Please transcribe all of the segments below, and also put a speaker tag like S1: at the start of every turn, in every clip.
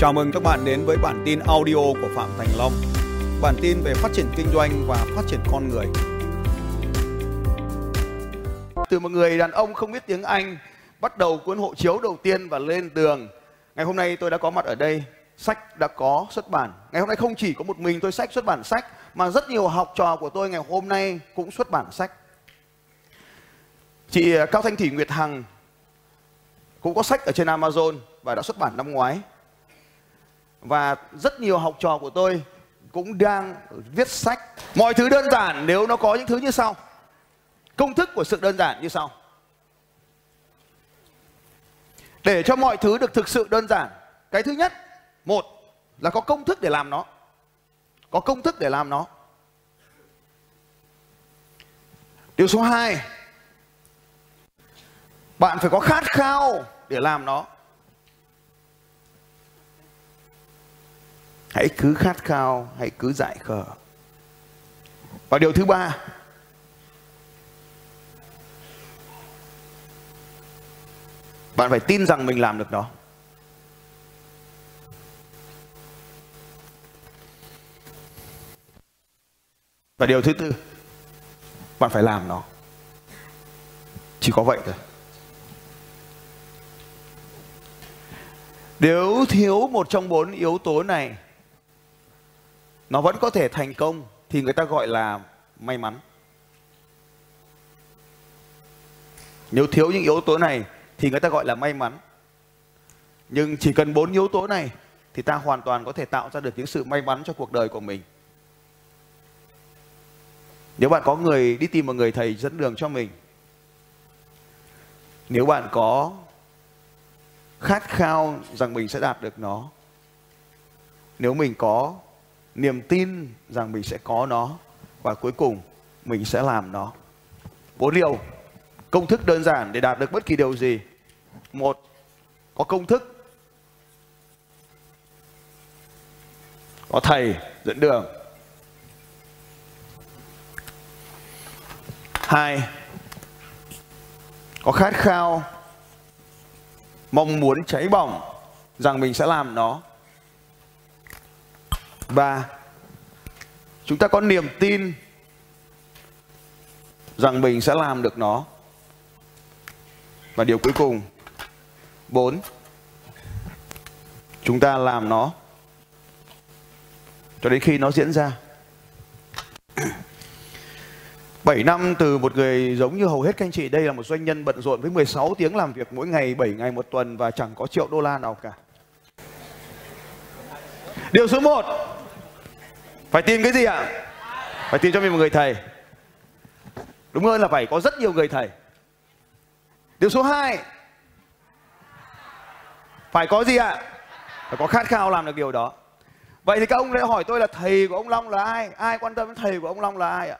S1: Chào mừng các bạn đến với bản tin audio của Phạm Thành Long. Bản tin về phát triển kinh doanh và phát triển con người. Từ một người đàn ông không biết tiếng Anh, bắt đầu cuốn hộ chiếu đầu tiên và lên đường. Ngày hôm nay tôi đã có mặt ở đây, sách đã có xuất bản. Ngày hôm nay không chỉ có một mình tôi sách xuất bản sách, mà rất nhiều học trò của tôi ngày hôm nay cũng xuất bản sách. Chị ờ, Cao Thanh Thủy Nguyệt Hằng cũng có sách ở trên Amazon và đã xuất bản năm ngoái và rất nhiều học trò của tôi cũng đang viết sách. Mọi thứ đơn giản nếu nó có những thứ như sau. Công thức của sự đơn giản như sau. Để cho mọi thứ được thực sự đơn giản, cái thứ nhất, một là có công thức để làm nó. Có công thức để làm nó. Điều số 2 bạn phải có khát khao để làm nó. Hãy cứ khát khao, hãy cứ dại khờ. Và điều thứ ba, bạn phải tin rằng mình làm được nó và điều thứ tư, bạn phải làm nó. Chỉ có vậy thôi. Nếu thiếu một trong bốn yếu tố này nó vẫn có thể thành công thì người ta gọi là may mắn. Nếu thiếu những yếu tố này thì người ta gọi là may mắn. Nhưng chỉ cần bốn yếu tố này thì ta hoàn toàn có thể tạo ra được những sự may mắn cho cuộc đời của mình. Nếu bạn có người đi tìm một người thầy dẫn đường cho mình, nếu bạn có khát khao rằng mình sẽ đạt được nó, nếu mình có niềm tin rằng mình sẽ có nó và cuối cùng mình sẽ làm nó. Bốn điều công thức đơn giản để đạt được bất kỳ điều gì. Một, có công thức. Có thầy dẫn đường. Hai, có khát khao, mong muốn cháy bỏng rằng mình sẽ làm nó và chúng ta có niềm tin rằng mình sẽ làm được nó. Và điều cuối cùng, bốn, chúng ta làm nó cho đến khi nó diễn ra. 7 năm từ một người giống như hầu hết các anh chị đây là một doanh nhân bận rộn với 16 tiếng làm việc mỗi ngày 7 ngày một tuần và chẳng có triệu đô la nào cả. Điều số 1 phải tìm cái gì ạ? Phải tìm cho mình một người thầy. Đúng hơn là phải có rất nhiều người thầy. Điều số 2 Phải có gì ạ? Phải có khát khao làm được điều đó. Vậy thì các ông lại hỏi tôi là thầy của ông Long là ai? Ai quan tâm đến thầy của ông Long là ai ạ?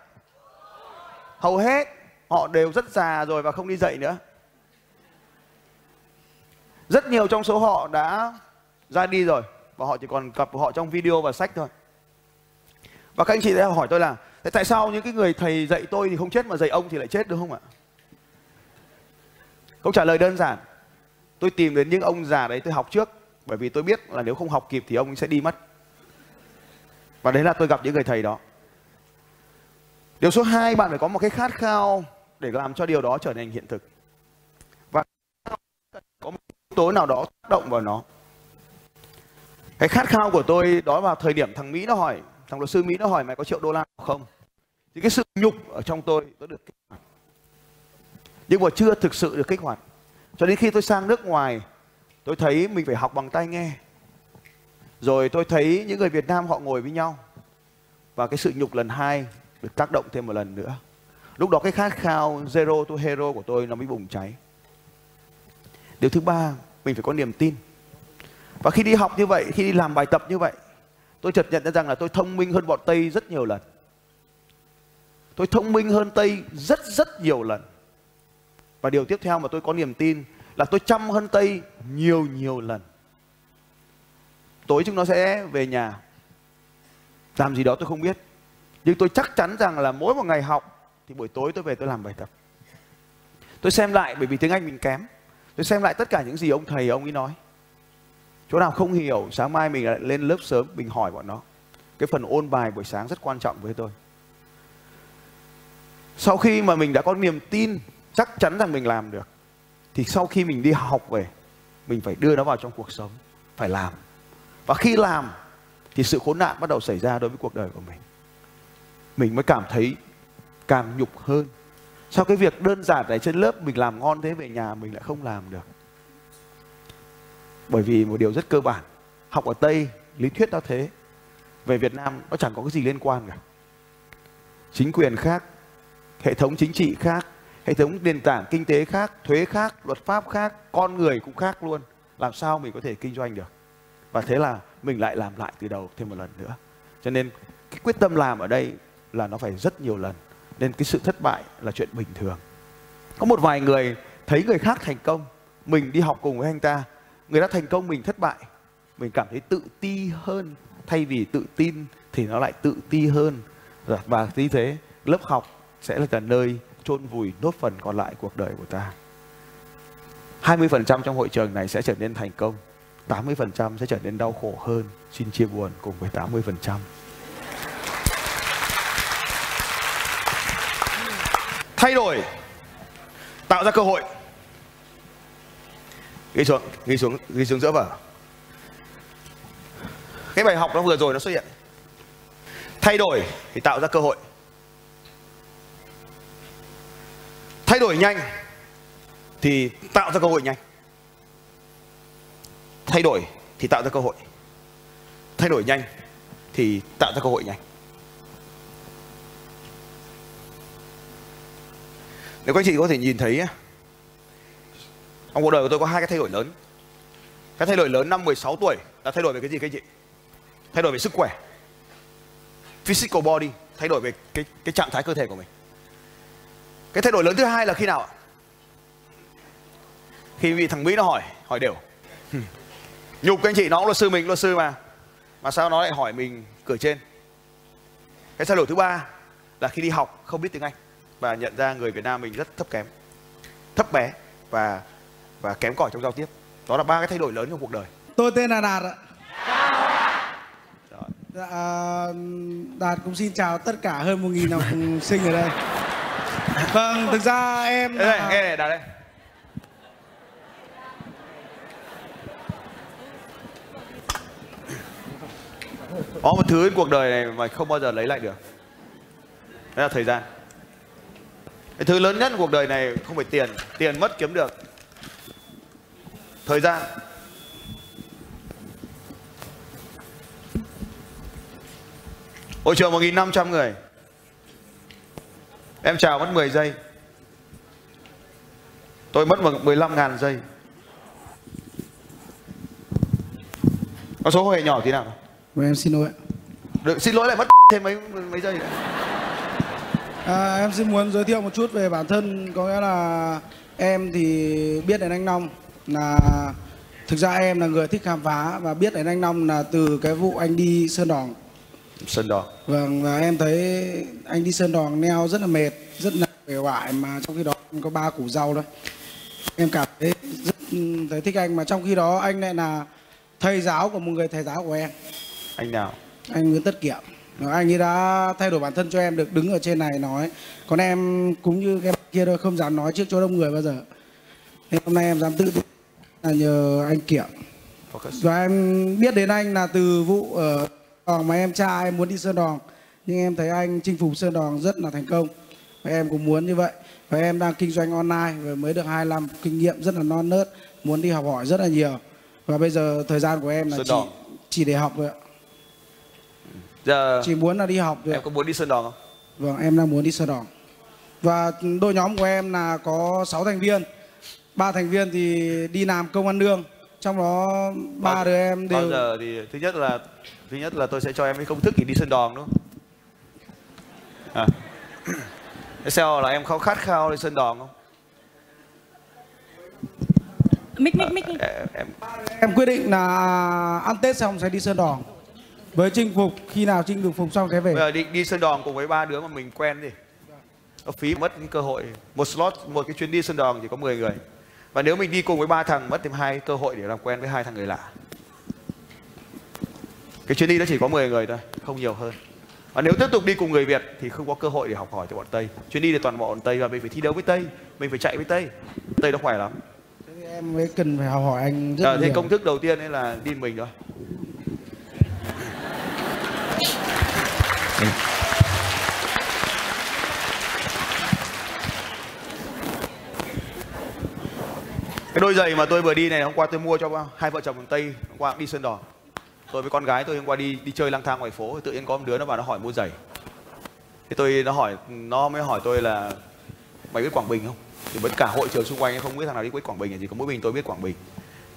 S1: Hầu hết, họ đều rất già rồi và không đi dạy nữa. Rất nhiều trong số họ đã ra đi rồi và họ chỉ còn gặp họ trong video và sách thôi. Và các anh chị đã hỏi tôi là tại sao những cái người thầy dạy tôi thì không chết mà dạy ông thì lại chết đúng không ạ? Câu trả lời đơn giản. Tôi tìm đến những ông già đấy tôi học trước, bởi vì tôi biết là nếu không học kịp thì ông sẽ đi mất. Và đấy là tôi gặp những người thầy đó. Điều số 2 bạn phải có một cái khát khao để làm cho điều đó trở thành hiện thực. Và có một yếu tố nào đó tác động vào nó. Cái khát khao của tôi đó vào thời điểm thằng Mỹ nó hỏi thằng luật sư Mỹ nó hỏi mày có triệu đô la không? Thì cái sự nhục ở trong tôi nó được kích hoạt. Nhưng mà chưa thực sự được kích hoạt. Cho đến khi tôi sang nước ngoài, tôi thấy mình phải học bằng tai nghe. Rồi tôi thấy những người Việt Nam họ ngồi với nhau. Và cái sự nhục lần hai được tác động thêm một lần nữa. Lúc đó cái khát khao zero to hero của tôi nó mới bùng cháy. Điều thứ ba, mình phải có niềm tin. Và khi đi học như vậy, khi đi làm bài tập như vậy tôi chợt nhận ra rằng là tôi thông minh hơn bọn Tây rất nhiều lần. Tôi thông minh hơn Tây rất rất nhiều lần. Và điều tiếp theo mà tôi có niềm tin là tôi chăm hơn Tây nhiều nhiều lần. Tối chúng nó sẽ về nhà. Làm gì đó tôi không biết. Nhưng tôi chắc chắn rằng là mỗi một ngày học thì buổi tối tôi về tôi làm bài tập. Tôi xem lại, bởi vì tiếng Anh mình kém. Tôi xem lại tất cả những gì ông thầy, ông ấy nói chỗ nào không hiểu, sáng mai mình lại lên lớp sớm, mình hỏi bọn nó. Cái phần ôn bài buổi sáng rất quan trọng với tôi. Sau khi mà mình đã có niềm tin, chắc chắn rằng mình làm được, thì sau khi mình đi học về, mình phải đưa nó vào trong cuộc sống, phải làm. Và khi làm, thì sự khốn nạn bắt đầu xảy ra đối với cuộc đời của mình. Mình mới cảm thấy càng nhục hơn. Sau cái việc đơn giản này trên lớp, mình làm ngon thế về nhà mình lại không làm được bởi vì một điều rất cơ bản. Học ở tây, lý thuyết nó thế. Về việt nam, nó chẳng có cái gì liên quan cả. Chính quyền khác, hệ thống chính trị khác, hệ thống nền tảng kinh tế khác, thuế khác, luật pháp khác, con người cũng khác luôn. Làm sao mình có thể kinh doanh được? Và thế là mình lại làm lại từ đầu thêm một lần nữa. Cho nên, cái quyết tâm làm ở đây là nó phải rất nhiều lần. Nên cái sự thất bại là chuyện bình thường. Có một vài người thấy người khác thành công, mình đi học cùng với anh ta người ta thành công, mình thất bại. Mình cảm thấy tự ti hơn. Thay vì tự tin thì nó lại tự ti hơn. Và như thế, lớp học sẽ là nơi chôn vùi nốt phần còn lại cuộc đời của ta. 20% trong hội trường này sẽ trở nên thành công. 80% sẽ trở nên đau khổ hơn. Xin chia buồn cùng với 80% thay đổi. Tạo ra cơ hội ghi xuống ghi xuống ghi xuống giữa vở cái bài học nó vừa rồi nó xuất hiện. Thay đổi thì tạo ra cơ hội. Thay đổi nhanh thì tạo ra cơ hội nhanh. Thay đổi thì tạo ra cơ hội. Thay đổi nhanh thì tạo ra cơ hội nhanh. Nếu các anh chị có thể nhìn thấy trong cuộc đời của tôi có hai cái thay đổi lớn. Cái thay đổi lớn năm 16 tuổi là thay đổi về cái gì các anh chị? Thay đổi về sức khỏe. Physical body, thay đổi về cái cái trạng thái cơ thể của mình. Cái thay đổi lớn thứ hai là khi nào ạ? Khi vị thằng mỹ nó hỏi hỏi đều. Nhục các anh chị, nó cũng luật sư mình, luật sư mà. Mà sao nó lại hỏi mình cửa trên? Cái thay đổi thứ ba là khi đi học, không biết tiếng anh và nhận ra người việt nam mình rất thấp kém, thấp bé và và kém cỏi trong giao tiếp. Đó là ba cái thay đổi lớn trong cuộc đời.
S2: Tôi tên là đạt ạ. Dạ, đạt cũng xin chào tất cả hơn một nghìn học sinh ở đây. Vâng thực ra em
S1: đây, là... nghe này đạt đây. Có một thứ cuộc đời này mà không bao giờ lấy lại được. Đó là thời gian. Cái thứ lớn nhất cuộc đời này không phải tiền. Tiền mất kiếm được thời gian. Hội trường 1.500 người. Em chào mất 10 giây. Tôi mất 15.000 giây. Có số hệ nhỏ tí nào
S2: Vâng em xin lỗi
S1: Được, xin lỗi lại mất thêm mấy mấy giây nữa.
S2: À, Em xin muốn giới thiệu một chút về bản thân. Có nghĩa là em thì biết đến anh Long là Thực ra em là người thích khám phá và biết đến anh Long là từ cái vụ anh đi Sơn Đòn.
S1: Sơn Đòn.
S2: Vâng và em thấy anh đi Sơn Đòn neo rất là mệt, rất là vẻ vải mà trong khi đó có ba củ rau thôi. Em cảm thấy rất thấy thích anh mà trong khi đó anh lại là thầy giáo của một người thầy giáo của em.
S1: Anh nào?
S2: Anh Nguyễn Tất Kiệm. Anh ấy đã thay đổi bản thân cho em được đứng ở trên này nói. Còn em cũng như cái kia thôi không dám nói trước chỗ đông người bao giờ. Nên hôm nay em dám tự là nhờ anh Kiệm. Và em biết đến anh là từ vụ ở đòn mà em cha em muốn đi sơn đòn. Nhưng em thấy anh chinh phục sơn đòn rất là thành công. Và em cũng muốn như vậy. Và em đang kinh doanh online và mới được hai năm kinh nghiệm rất là non nớt muốn đi học hỏi rất là nhiều. Và bây giờ thời gian của em là chỉ chỉ để học thôi ạ.
S1: Giờ
S2: chỉ muốn là đi học thôi
S1: em có muốn đi sơn đòn không?
S2: Vâng em đang muốn đi sơn đòn. Và đội nhóm của em là có 6 thành viên ba thành viên thì đi làm công an lương trong đó ba đứa em đều
S1: bao giờ thì thứ nhất là thứ nhất là tôi sẽ cho em cái công thức thì đi sơn đòn đúng không? À. sao là em không khát khao đi sơn đòn không?
S3: Mic mic mic.
S2: Em em quyết định là ăn tết xong sẽ đi sơn đòn. Với chinh phục khi nào chinh được phục xong cái về.
S1: Bây giờ đi đi sơn đòn cùng với ba đứa mà mình quen đi. Phí mất cái cơ hội một slot một cái chuyến đi sơn đòn chỉ có 10 người và nếu mình đi cùng với ba thằng mất thêm hai cơ hội để làm quen với hai thằng người lạ. Cái chuyến đi đó chỉ có 10 người thôi không nhiều hơn. Và nếu tiếp tục đi cùng người Việt thì không có cơ hội để học hỏi từ bọn Tây. Chuyến đi thì toàn bọn Tây và mình phải thi đấu với Tây mình phải chạy với Tây. Tây nó khỏe lắm.
S2: Thế thì em mới cần phải học hỏi anh rất
S1: à,
S2: là
S1: thế
S2: nhiều.
S1: công thức đầu tiên ấy là đi mình thôi cái đôi giày mà tôi vừa đi này, hôm qua tôi mua cho hai vợ chồng miền tây hôm qua cũng đi sơn đỏ. Tôi với con gái tôi hôm qua đi đi chơi lang thang ngoài phố, tự nhiên có một đứa nó vào nó hỏi mua giày. Thế tôi, nó hỏi, nó mới hỏi tôi là, mày biết quảng bình không? Thì tất cả hội trường xung quanh không biết thằng nào đi biết quảng bình gì có mỗi mình tôi biết quảng bình.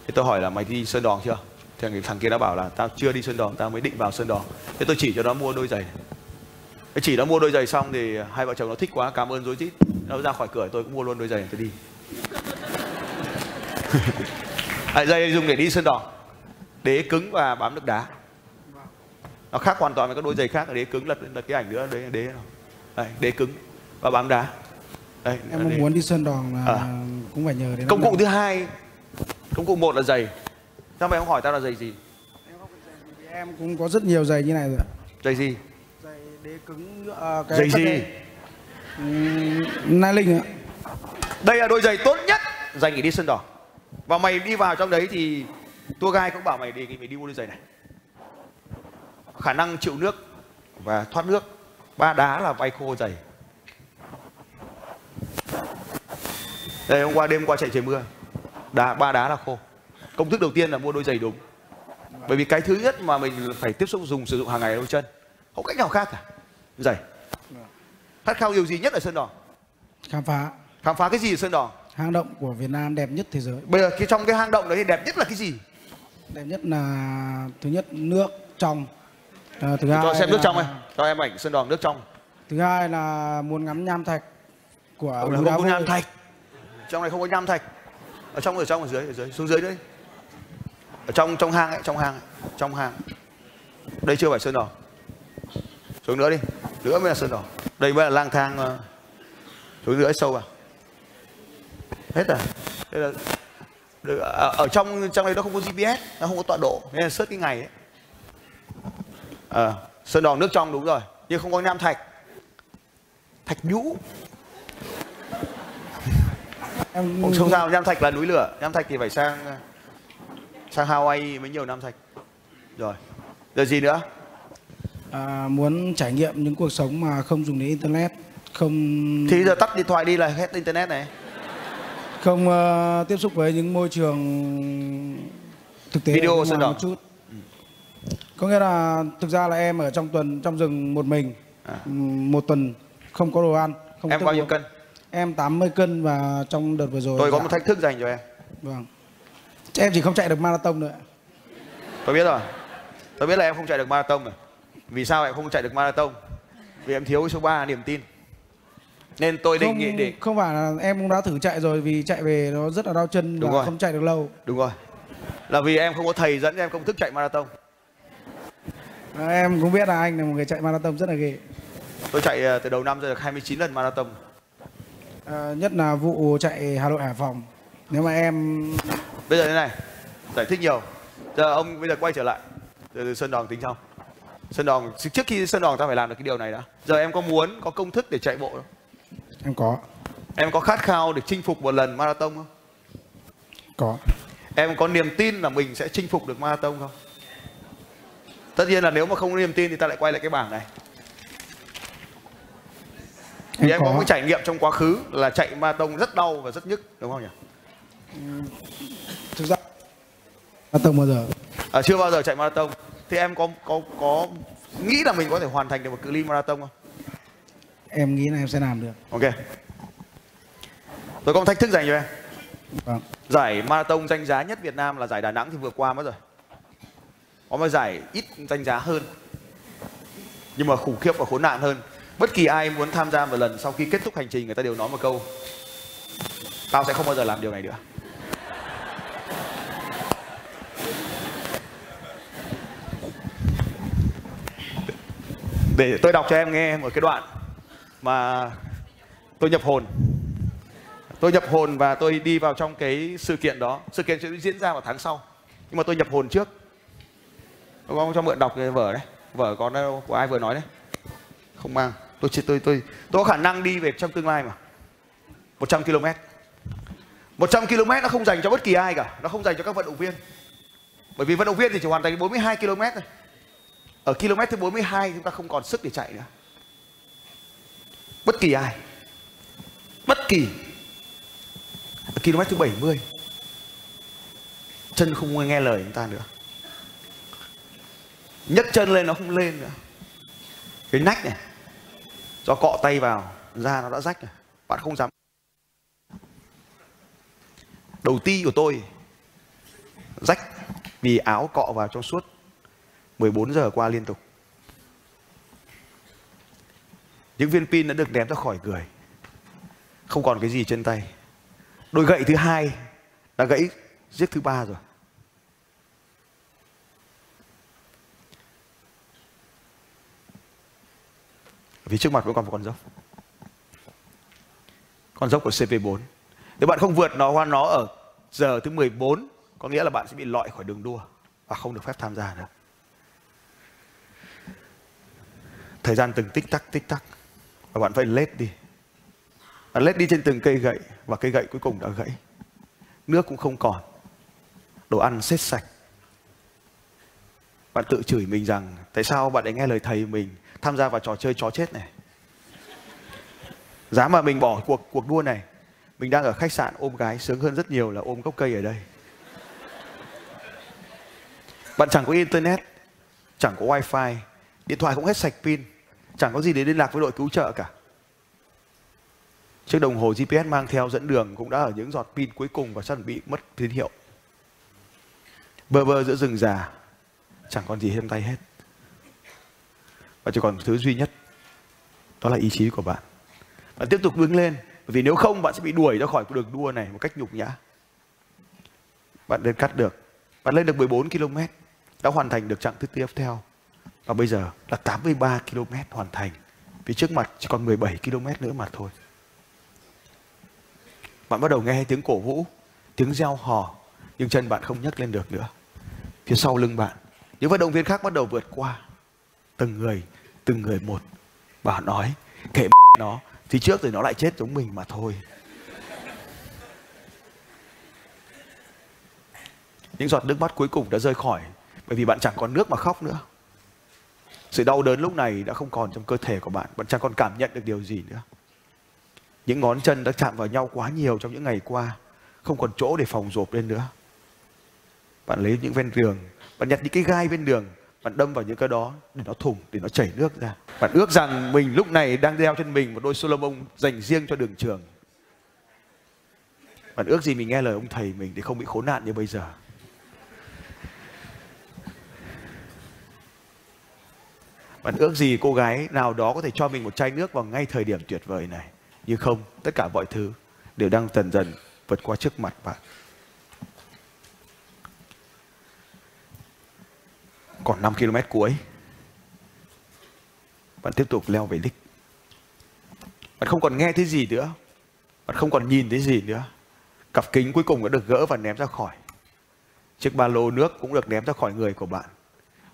S1: Thế tôi hỏi là mày đi sơn đòn chưa? Thì thằng- thằng kia nó bảo là tao chưa đi sơn đòn tao mới định vào sơn đòn thế tôi chỉ cho nó mua đôi giày. Thế chỉ nó mua đôi giày xong thì hai vợ chồng nó thích quá, cảm ơn rối rít. Nó ra khỏi cửa, tôi cũng mua luôn đôi giày tôi đi à, giày dùng để đi sơn đỏ. Đế cứng và bám được đá. Nó khác hoàn toàn với các đôi giày khác đế cứng là, là cái ảnh nữa đấy đế đây, đế cứng và bám đá. Đây
S2: em
S1: đế.
S2: muốn đi sơn đòn là
S1: À.
S2: cũng phải nhờ đến
S1: công cụ thứ hai công cụ một là giày. Sao mày không hỏi tao là giày gì?
S2: Vì em cũng có rất nhiều giày như này rồi
S1: giày gì?
S2: Giày đế cứng à, cái
S1: giày gì?
S2: đế. Ừm, Nai Linh ạ.
S1: Đây là đôi giày tốt nhất. Dành để đi sân đỏ và mày đi vào trong đấy thì tour guide cũng bảo mày đề nghị mày đi mua đôi giày này. Khả năng chịu nước và thoát nước. Ba đá là bay khô giày. Đây hôm qua đêm qua chạy trời mưa. Đá ba đá là khô. Công thức đầu tiên là mua đôi giày đúng. Bởi vì cái thứ nhất mà mình phải tiếp xúc dùng sử dụng hàng ngày là đôi chân. Không cách nào khác cả. Giày. Khát khao điều gì nhất ở sân đỏ?
S2: Khám phá.
S1: Khám phá cái gì ở sơn đỏ
S2: hang động của Việt Nam đẹp nhất thế giới.
S1: Bây giờ cái trong cái hang động đấy thì đẹp nhất là cái gì?
S2: Đẹp nhất là thứ nhất nước trong. À, thứ hai
S1: cho xem nước
S2: là-
S1: trong này cho em ảnh sơn đỏ nước trong.
S2: Thứ hai là muốn ngắm nham thạch của
S1: Ông
S2: núi
S1: là
S2: đá
S1: không có nham thạch. Trong này không có nham thạch. Ở trong ở trong ở dưới ở dưới xuống dưới đấy. Ở trong trong hang ấy trong hang ấy, trong hang. Đây chưa phải sơn đỏ xuống nữa đi nữa mới là sơn đỏ đây mới là lang thang ờ, xuống dưới sâu vào hết rồi. Đây là được, ở, ở trong trong này nó không có GPS nó không có tọa độ. Nên là search cái ngày ấy. Ờ, sơn đỏ nước trong đúng rồi nhưng không có nham thạch. Thạch nhũ.
S2: Em
S1: không, không sao nham thạch là núi lửa. Nham thạch thì phải sang sang Hawaii mới nhiều nham thạch. Rồi rồi gì nữa?
S2: À, muốn trải nghiệm những cuộc sống mà không dùng đến internet không
S1: thì giờ tắt điện thoại đi là hết internet này
S2: không ờ, tiếp xúc với những môi trường thực tế
S1: Video
S2: ngoài
S1: đỏ.
S2: một chút. Có nghĩa là thực ra là em ở trong tuần trong rừng một mình
S1: À.
S2: Ừm, một tuần không có đồ ăn không
S1: em bao nhiêu cân?
S2: Em 80 cân và trong đợt vừa rồi
S1: tôi có
S2: dạ,
S1: một thách thức dành cho em.
S2: Vâng. Em chỉ không chạy được marathon nữa.
S1: Tôi biết rồi. Tôi biết là em không chạy được marathon rồi. Vì sao em không chạy được marathon? Vì em thiếu số 3 niềm tin nên tôi đề nghị để
S2: không phải là em cũng đã thử chạy rồi vì chạy về nó rất là đau chân
S1: Đúng
S2: và
S1: rồi.
S2: không chạy được lâu.
S1: Đúng rồi. Là vì em không có thầy dẫn em công thức chạy marathon.
S2: À, em cũng biết là anh là một người chạy marathon rất là ghê.
S1: Tôi chạy ờ, từ đầu năm giờ được 29 lần marathon.
S2: À, nhất là vụ chạy Hà Nội Hải Phòng. Nếu mà em
S1: bây giờ thế này giải thích nhiều. Giờ ông bây giờ quay trở lại. Từ, từ sơn đòn tính xong sơn đòn trước khi sơn đòn ta phải làm được cái điều này đã. Giờ em có muốn có công thức để chạy bộ không
S2: em có.
S1: Em có khát khao để chinh phục một lần marathon không?
S2: Có.
S1: Em có niềm tin là mình sẽ chinh phục được marathon không? Tất nhiên là nếu mà không có niềm tin thì ta lại quay lại cái bảng này. Thì em,
S2: em
S1: có
S2: có.
S1: cái trải nghiệm trong quá khứ là chạy marathon rất đau và rất nhức đúng không nhỉ?
S2: Thực ra marathon bao giờ?
S1: À, chưa bao giờ chạy marathon. Thì em có có có nghĩ là mình có thể hoàn thành được một cự ly marathon không
S2: em nghĩ là em sẽ làm được.
S1: Ok. Tôi có một thách thức dành cho em.
S2: Vâng.
S1: Giải marathon danh giá nhất Việt Nam là giải Đà Nẵng thì vừa qua mất rồi. Có một giải ít danh giá hơn nhưng mà khủng khiếp và khốn nạn hơn. Bất kỳ ai muốn tham gia một lần sau khi kết thúc hành trình người ta đều nói một câu tao sẽ không bao giờ làm điều này nữa. Để tôi đọc cho em nghe một cái đoạn mà tôi nhập hồn. Tôi nhập hồn và tôi đi vào trong cái sự kiện đó. Sự kiện sẽ diễn ra vào tháng sau. Nhưng mà tôi nhập hồn trước. Có cho mượn đọc cái vở đấy. Vở có đâu, của ai vừa nói đấy? Không mang. Tôi tôi tôi tôi tôi có khả năng đi về trong tương lai mà. 100 km. 100 km nó không dành cho bất kỳ ai cả. Nó không dành cho các vận động viên. Bởi vì vận động viên thì chỉ hoàn thành 42 km thôi. Ở km thứ 42 chúng ta không còn sức để chạy nữa bất kỳ ai. Bất kỳ. Ở km thứ 70 chân không nghe lời chúng ta nữa. Nhấc chân lên nó không lên nữa. Cái nách này. Do cọ tay vào, da nó đã rách rồi. Bạn không dám. Đầu ti của tôi rách vì áo cọ vào trong suốt 14 giờ qua liên tục những viên pin đã được ném ra khỏi người. Không còn cái gì trên tay. Đôi gậy thứ hai đã gãy giết thứ ba rồi. Vì trước mặt vẫn còn một con dốc. Con dốc của CP4 nếu bạn không vượt nó qua nó ở giờ thứ 14 có nghĩa là bạn sẽ bị loại khỏi đường đua và không được phép tham gia nữa. Thời gian từng tích tắc tích tắc và bạn phải lết đi. Bạn lết đi trên từng cây gậy, và cây gậy cuối cùng đã gãy nước cũng không còn. Đồ ăn xếp sạch. Bạn tự chửi mình rằng, tại sao bạn lại nghe lời thầy mình tham gia vào trò chơi chó chết này? Dám mà mình bỏ cuộc cuộc đua này, mình đang ở khách sạn ôm gái sướng hơn rất nhiều là ôm gốc cây ở đây. Bạn chẳng có internet, chẳng có wifi, điện thoại cũng hết sạch pin chẳng có gì để liên lạc với đội cứu trợ cả. Chiếc đồng hồ gps mang theo dẫn đường cũng đã ở những giọt pin cuối cùng và sắp bị mất tín hiệu. Bơ vơ giữa rừng già, chẳng còn gì trong tay hết. Và chỉ còn thứ duy nhất, đó là ý chí của bạn. Bạn tiếp tục đứng lên, bởi vì nếu không, bạn sẽ bị đuổi ra khỏi đường đua này một cách nhục nhã. Bạn lên cắt được, bạn lên được 14 km đã hoàn thành được chặng thứ tiếp theo và bây giờ là 83 km hoàn thành. Phía trước mặt chỉ còn 17 km nữa mà thôi. Bạn bắt đầu nghe tiếng cổ vũ, tiếng reo hò, nhưng chân bạn không nhấc lên được nữa. Phía sau lưng bạn, những vận động viên khác bắt đầu vượt qua. Từng người từng người một. Và nói, kệ nó, thì trước rồi nó lại chết giống mình mà thôi. Những giọt nước mắt cuối cùng đã rơi khỏi, bởi vì bạn chẳng còn nước mà khóc nữa sự đau đớn lúc này đã không còn trong cơ thể của bạn. Bạn chẳng còn cảm nhận được điều gì nữa. Những ngón chân đã chạm vào nhau quá nhiều trong những ngày qua, không còn chỗ để phòng rộp lên nữa. Bạn lấy những ven đường, bạn nhặt những cái gai bên đường, bạn đâm vào những cái đó để nó thủng, để nó chảy nước ra. Bạn ước rằng mình lúc này đang đeo trên mình một đôi Solomon dành riêng cho đường trường. Bạn ước gì mình nghe lời ông thầy mình để không bị khốn nạn như bây giờ. Bạn ước gì cô gái nào đó có thể cho mình một chai nước vào ngay thời điểm tuyệt vời này? Nhưng không, tất cả mọi thứ đều đang dần dần vượt qua trước mặt bạn. Còn 5 km cuối, bạn tiếp tục leo về đích. Bạn không còn nghe thấy gì nữa. Bạn không còn nhìn thấy gì nữa. Cặp kính cuối cùng đã được gỡ và ném ra khỏi. Chiếc ba lô nước cũng được ném ra khỏi người của bạn.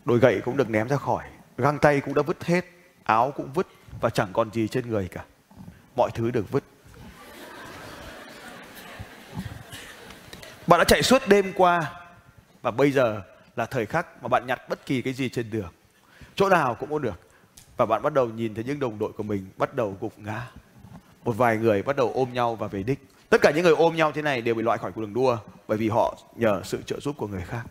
S1: Đôi gậy cũng được ném ra khỏi găng tay cũng đã vứt hết, áo cũng vứt và chẳng còn gì trên người cả. Mọi thứ được vứt. Bạn đã chạy suốt đêm qua và bây giờ là thời khắc mà bạn nhặt bất kỳ cái gì trên đường. Chỗ nào cũng có được. Và bạn bắt đầu nhìn thấy những đồng đội của mình bắt đầu gục ngã. Một vài người bắt đầu ôm nhau và về đích. Tất cả những người ôm nhau thế này đều bị loại khỏi cuộc đường đua bởi vì họ nhờ sự trợ giúp của người khác.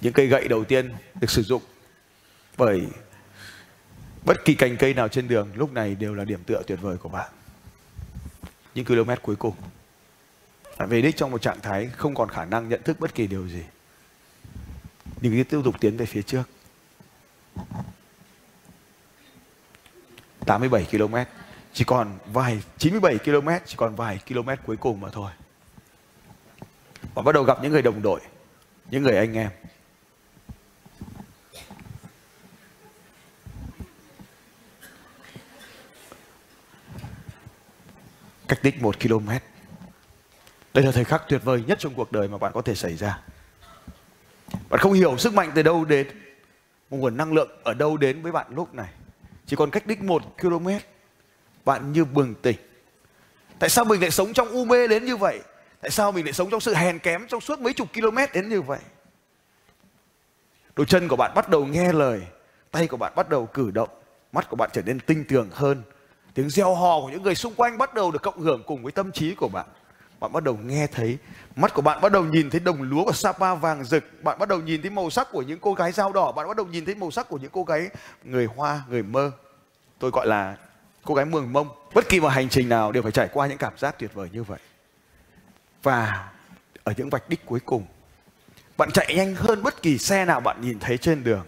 S1: Những cây gậy đầu tiên được sử dụng bởi bất kỳ cành cây nào trên đường lúc này đều là điểm tựa tuyệt vời của bạn. Những km cuối cùng. Bạn về đích trong một trạng thái không còn khả năng nhận thức bất kỳ điều gì. Nhưng cứ tiếp tục tiến về phía trước. 87 km, chỉ còn vài 97 km, chỉ còn vài km cuối cùng mà thôi. Và bắt đầu gặp những người đồng đội, những người anh em. Cách đích một km đây là thời khắc tuyệt vời nhất trong cuộc đời mà bạn có thể xảy ra. Bạn không hiểu sức mạnh từ đâu đến, một nguồn năng lượng ở đâu đến với bạn lúc này. Chỉ còn cách đích một km bạn như bừng tỉnh. Tại sao mình lại sống trong u mê đến như vậy? Tại sao mình lại sống trong sự hèn kém trong suốt mấy chục km đến như vậy? Đôi chân của bạn bắt đầu nghe lời, tay của bạn bắt đầu cử động, mắt của bạn trở nên tinh tường hơn tiếng reo hò của những người xung quanh bắt đầu được cộng hưởng cùng với tâm trí của bạn. Bạn bắt đầu nghe thấy, mắt của bạn bắt đầu nhìn thấy đồng lúa của Sapa vàng rực. Bạn bắt đầu nhìn thấy màu sắc của những cô gái dao đỏ. Bạn bắt đầu nhìn thấy màu sắc của những cô gái, người hoa, người mơ. Tôi gọi là cô gái mường mông. Bất kỳ một hành trình nào đều phải trải qua những cảm giác tuyệt vời như vậy. Và ở những vạch đích cuối cùng, bạn chạy nhanh hơn bất kỳ xe nào bạn nhìn thấy trên đường.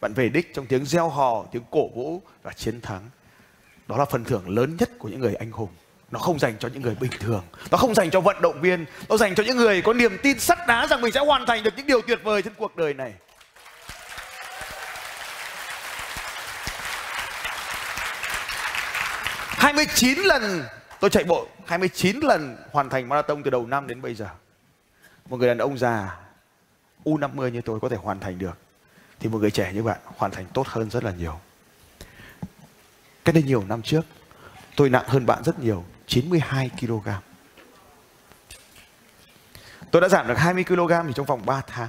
S1: Bạn về đích trong tiếng reo hò, tiếng cổ vũ và chiến thắng đó là phần thưởng lớn nhất của những người anh hùng. Nó không dành cho những người bình thường. Nó không dành cho vận động viên. Nó dành cho những người có niềm tin sắt đá rằng mình sẽ hoàn thành được những điều tuyệt vời trên cuộc đời này. Hai mươi chín lần tôi chạy bộ. 29 lần hoàn thành marathon từ đầu năm đến bây giờ. Một người đàn ông già U50 như tôi có thể hoàn thành được. Thì một người trẻ như bạn hoàn thành tốt hơn rất là nhiều cái đây nhiều năm trước, tôi nặng hơn bạn rất nhiều 92 kg tôi đã giảm được 20 kg thì trong vòng 3 tháng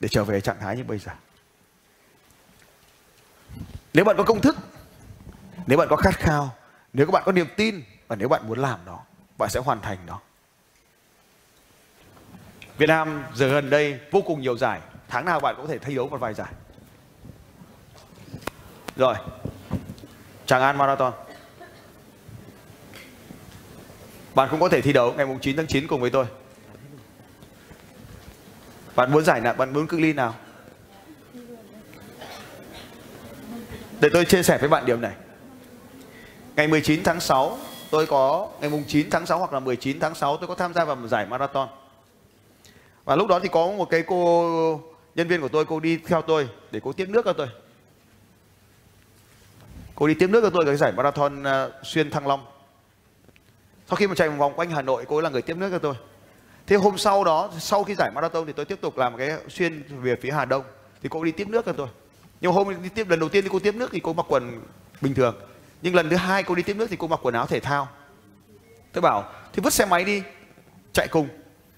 S1: để trở về trạng thái như bây giờ. Nếu bạn có công thức, nếu bạn có khát khao, nếu các bạn có niềm tin và nếu bạn muốn làm nó, bạn sẽ hoàn thành nó. Việt Nam giờ gần đây vô cùng nhiều giải. Tháng nào bạn cũng có thể thi đấu một vài giải. Rồi. Tràng An Marathon. Bạn cũng có thể thi đấu ngày 9 tháng 9 cùng với tôi. Bạn muốn giải nào? Bạn muốn cự ly nào? Để tôi chia sẻ với bạn điều này. Ngày 19 tháng 6 tôi có, ngày mùng 9 tháng 6 hoặc là 19 tháng 6 tôi có tham gia vào một giải marathon. Và lúc đó thì có một cái cô nhân viên của tôi, cô đi theo tôi để cô tiếp nước cho tôi cô đi tiếp nước cho tôi, cái giải marathon ờ, xuyên thăng long. Sau khi mà chạy một vòng quanh hà nội, cô ấy là người tiếp nước cho tôi. Thế hôm sau đó, sau khi giải marathon thì tôi tiếp tục làm cái xuyên về phía hà đông. Thì cô đi tiếp nước cho tôi. Nhưng hôm đi tiếp, lần đầu tiên thì cô tiếp nước thì cô mặc quần bình thường. Nhưng lần thứ hai cô đi tiếp nước thì cô mặc quần áo thể thao. Tôi bảo thì vứt xe máy đi, chạy cùng.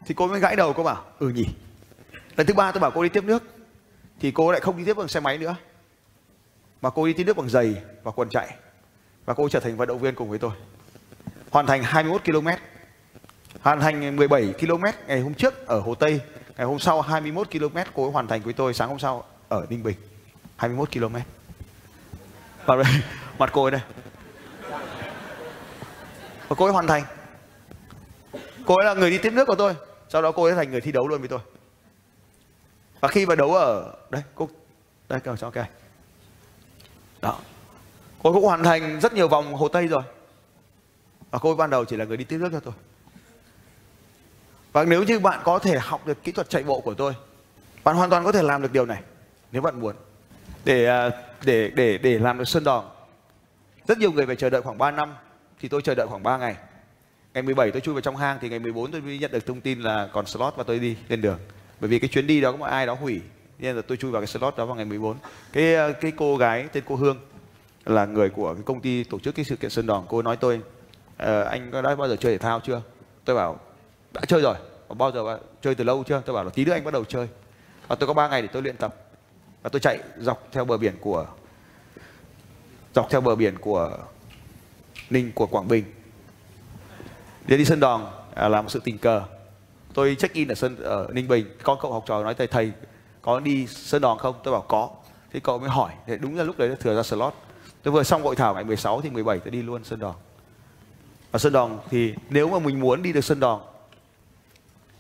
S1: Thì cô mới gãi đầu, cô bảo ừ nhỉ. Lần thứ ba tôi bảo cô đi tiếp nước. Thì cô lại không đi tiếp bằng xe máy nữa mà cô đi tiếp nước bằng giày và quần chạy. Và cô trở thành vận động viên cùng với tôi. Hoàn thành 21 km hoàn thành 17 km ngày hôm trước ở Hồ Tây. Ngày hôm sau 21 km cô ấy hoàn thành với tôi sáng hôm sau ở Ninh Bình. 21 km và đây mặt cô ấy đây. Và cô ấy hoàn thành. Cô ấy là người đi tiếp nước của tôi. Sau đó cô ấy thành người thi đấu luôn với tôi. Và khi mà đấu ở đây, cô đây cho cho cái đó. Cô cũng hoàn thành rất nhiều vòng hồ tây rồi. Và cô ban đầu chỉ là người đi tiếp nước cho tôi. Và nếu như bạn có thể học được kỹ thuật chạy bộ của tôi, bạn hoàn toàn có thể làm được điều này, nếu bạn muốn. Để à, để để để làm được sơn đòn. Rất nhiều người phải chờ đợi khoảng 3 năm, thì tôi chờ đợi khoảng 3 ngày. Ngày 17 tôi chui vào trong hang, thì ngày 14 tôi mới nhận được thông tin là còn slot và tôi đi lên đường. Bởi vì cái chuyến đi đó có một ai đó hủy nên là tôi chui vào cái slot đó vào ngày 14 cái ờ, cái cô gái tên cô Hương là người của cái công ty tổ chức cái sự kiện Sơn Đòn cô nói tôi à, anh có đã bao giờ chơi thể thao chưa? Tôi bảo đã chơi rồi. Bao giờ chơi từ lâu chưa? Tôi bảo là tí nữa anh bắt đầu chơi. Và tôi có 3 ngày để tôi luyện tập. Và tôi chạy dọc theo bờ biển của dọc theo bờ biển của Ninh của Quảng Bình. Để đi Sơn Đòn à, là một sự tình cờ. Tôi check in ở Sơn ở Ninh Bình. Con cậu học trò nói thầy thầy có đi Sơn Đòn không? Tôi bảo có. Thế cậu mới hỏi. Thì đúng là lúc đấy thừa ra slot. Tôi vừa xong hội thảo ngày 16 thì 17 tôi đi luôn Sơn Đòn. Và Sơn Đòn thì nếu mà mình muốn đi được Sơn Đòn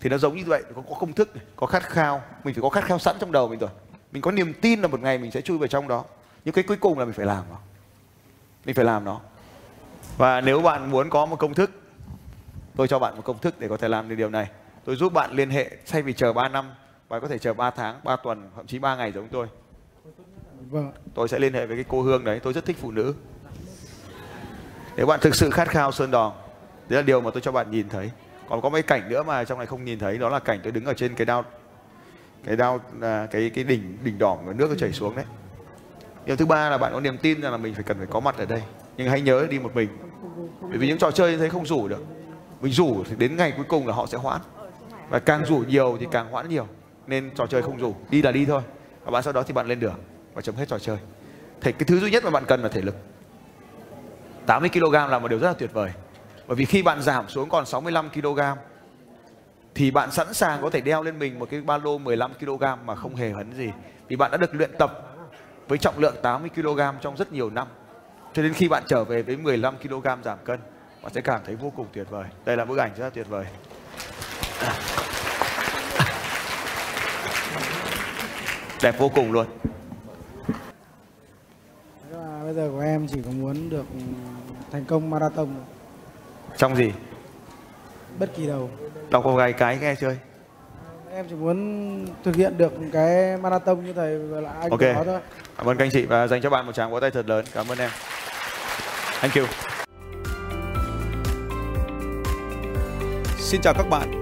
S1: thì nó giống như vậy có, có công thức có khát khao. Mình phải có khát khao sẵn trong đầu mình rồi. Mình có niềm tin là một ngày mình sẽ chui vào trong đó. Nhưng cái cuối cùng là mình phải làm nó. Mình phải làm nó. Và nếu bạn muốn có một công thức tôi cho bạn một công thức để có thể làm được điều này. Tôi giúp bạn liên hệ thay vì chờ 3 năm bạn có thể chờ 3 tháng 3 tuần thậm chí 3 ngày giống tôi.
S2: Vâng.
S1: tôi sẽ liên hệ với cái cô Hương đấy tôi rất thích phụ nữ. Nếu bạn thực sự khát khao sơn đòn đấy là điều mà tôi cho bạn nhìn thấy. Còn có mấy cảnh nữa mà trong này không nhìn thấy đó là cảnh tôi đứng ở trên cái đao cái đao à, cái cái đỉnh đỉnh đỏm của nước nó chảy xuống đấy. Điều thứ ba là bạn có niềm tin rằng là mình phải cần phải có mặt ở đây. Nhưng hãy nhớ đi một mình. Bởi vì những trò chơi như thế không rủ được. Mình rủ thì đến ngày cuối cùng là họ sẽ hoãn. Và càng rủ nhiều thì càng hoãn nhiều nên trò chơi không dùng đi là đi thôi. Và bạn sau đó thì bạn lên đường và chấm hết trò chơi. Thì cái thứ duy nhất mà bạn cần là thể lực. 80 kg là một điều rất là tuyệt vời. Bởi vì khi bạn giảm xuống còn 65 kg thì bạn sẵn sàng có thể đeo lên mình một cái ba lô 15 kg mà không hề hấn gì. Vì bạn đã được luyện tập với trọng lượng 80 kg trong rất nhiều năm. Cho đến khi bạn trở về với 15 kg giảm cân, bạn sẽ cảm thấy vô cùng tuyệt vời. Đây là bức ảnh rất là tuyệt vời. Đẹp vô cùng luôn.
S2: Bây giờ của em chỉ có muốn được thành công marathon
S1: trong gì?
S2: Bất kỳ đâu
S1: đọc có gái cái nghe chơi.
S2: Em chỉ muốn thực hiện được cái marathon như thầy vừa là anh
S1: Ok.
S2: có thôi.
S1: Cảm ơn các anh chị và dành cho bạn một tràng vỗ tay thật lớn. Cảm ơn em. Thank you.
S4: Xin chào các bạn